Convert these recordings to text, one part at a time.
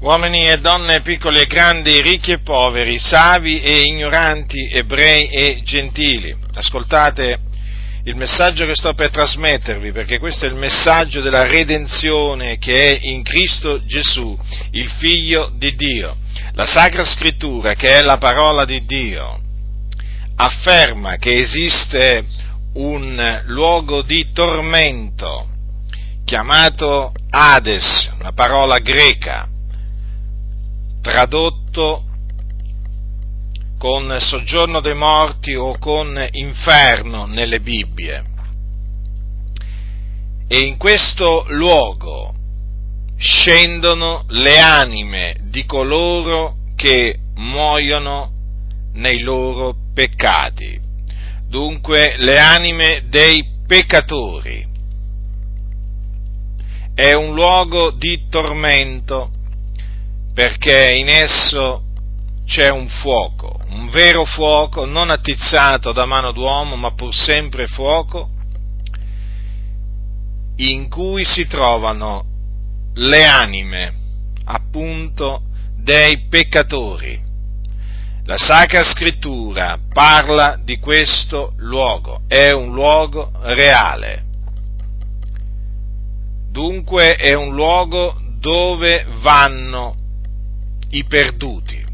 uomini e donne, piccoli e grandi, ricchi e poveri, savi e ignoranti, ebrei e gentili. Ascoltate il messaggio che sto per trasmettervi, perché questo è il messaggio della redenzione che è in Cristo Gesù, il Figlio di Dio. La Sacra Scrittura, che è la parola di Dio, afferma che esiste un luogo di tormento chiamato Hades, una parola greca, tradotto con soggiorno dei morti o con inferno nelle Bibbie. E in questo luogo scendono le anime di coloro che muoiono nei loro peccati, dunque le anime dei peccatori. È un luogo di tormento perché in esso c'è un fuoco, un vero fuoco, non attizzato da mano d'uomo, ma pur sempre fuoco, in cui si trovano le anime, appunto, dei peccatori. La Sacra Scrittura parla di questo luogo, è un luogo reale. Dunque è un luogo dove vanno i perduti.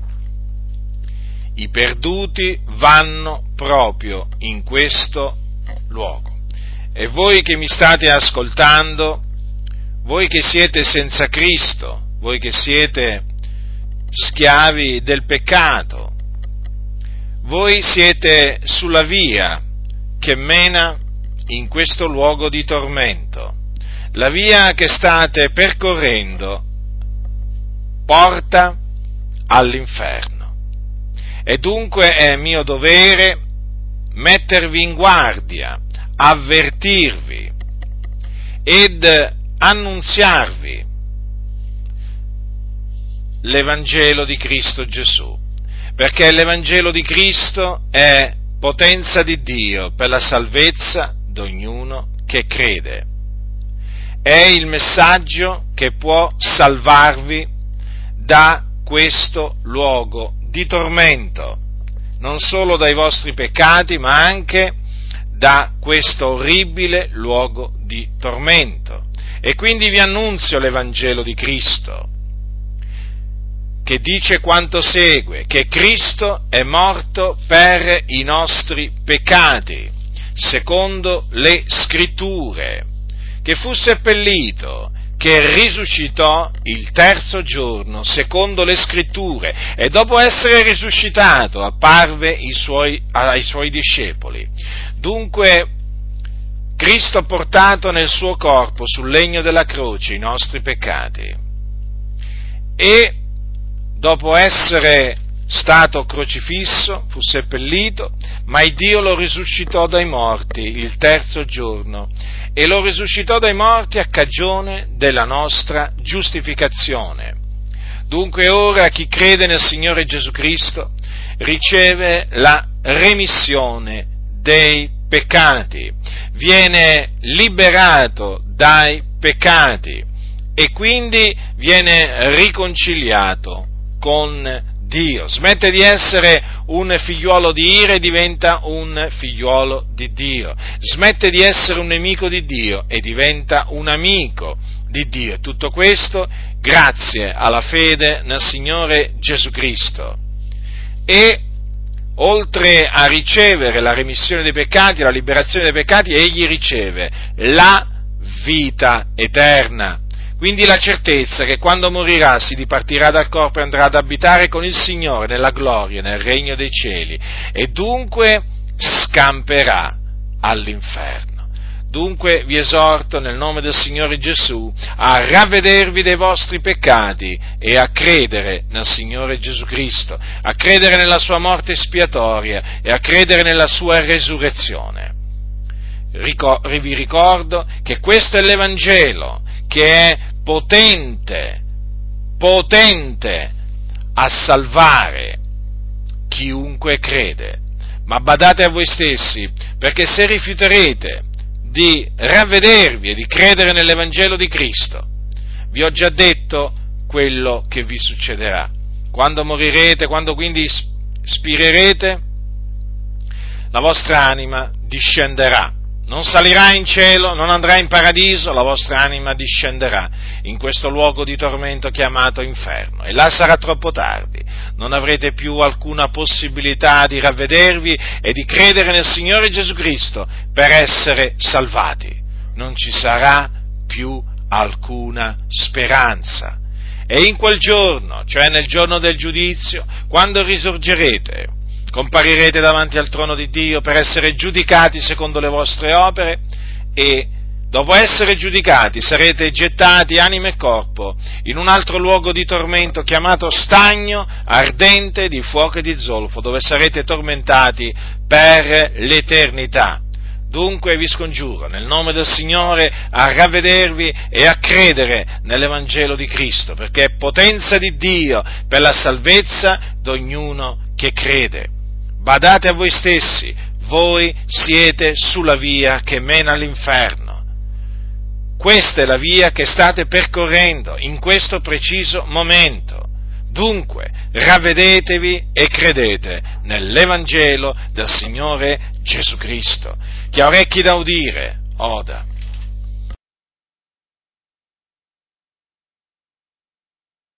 I perduti vanno proprio in questo luogo. E voi che mi state ascoltando, voi che siete senza Cristo, voi che siete schiavi del peccato, voi siete sulla via che mena in questo luogo di tormento. La via che state percorrendo porta all'inferno. E dunque è mio dovere mettervi in guardia, avvertirvi ed annunziarvi l'Evangelo di Cristo Gesù, perché l'Evangelo di Cristo è potenza di Dio per la salvezza di ognuno che crede. È il messaggio che può salvarvi da questo luogo di tormento, non solo dai vostri peccati, ma anche da questo orribile luogo di tormento. E quindi vi annunzio l'Evangelo di Cristo, che dice quanto segue, che Cristo è morto per i nostri peccati, secondo le scritture, che fu seppellito che risuscitò il terzo giorno, secondo le scritture, e dopo essere risuscitato apparve suoi, ai suoi discepoli. Dunque, Cristo ha portato nel suo corpo sul legno della croce i nostri peccati e dopo essere stato crocifisso, fu seppellito, ma Dio lo risuscitò dai morti il terzo giorno e lo risuscitò dai morti a cagione della nostra giustificazione. Dunque ora chi crede nel Signore Gesù Cristo riceve la remissione dei peccati, viene liberato dai peccati e quindi viene riconciliato con Dio, smette di essere un figliuolo di ira e diventa un figliuolo di Dio, smette di essere un nemico di Dio e diventa un amico di Dio. Tutto questo grazie alla fede nel Signore Gesù Cristo. E oltre a ricevere la remissione dei peccati, la liberazione dei peccati, egli riceve la vita eterna. Quindi la certezza che quando morirà si dipartirà dal corpo e andrà ad abitare con il Signore nella gloria, nel regno dei cieli, e dunque scamperà all'inferno. Dunque vi esorto nel nome del Signore Gesù a ravvedervi dei vostri peccati e a credere nel Signore Gesù Cristo, a credere nella sua morte espiatoria e a credere nella sua resurrezione. vi ricordo che questo è l'Evangelo, che è potente, potente a salvare chiunque crede. Ma badate a voi stessi, perché se rifiuterete di ravvedervi e di credere nell'Evangelo di Cristo, vi ho già detto quello che vi succederà. Quando morirete, quando quindi spirerete, la vostra anima discenderà non salirà in cielo, non andrà in paradiso, la vostra anima discenderà in questo luogo di tormento chiamato inferno. E là sarà troppo tardi, non avrete più alcuna possibilità di ravvedervi e di credere nel Signore Gesù Cristo per essere salvati, non ci sarà più alcuna speranza. E in quel giorno, cioè nel giorno del giudizio, quando risorgerete, comparirete davanti al trono di Dio per essere giudicati secondo le vostre opere e dopo essere giudicati sarete gettati anima e corpo in un altro luogo di tormento chiamato stagno ardente di fuoco e di zolfo dove sarete tormentati per l'eternità. Dunque vi scongiuro nel nome del Signore a ravvedervi e a credere nell'Evangelo di Cristo, perché è potenza di Dio per la salvezza di ognuno che crede. Badate a voi stessi, voi siete sulla via che mena all'inferno. Questa è la via che state percorrendo in questo preciso momento. Dunque, ravvedetevi e credete nell'Evangelo del Signore Gesù Cristo. Chi ha orecchi da udire, oda.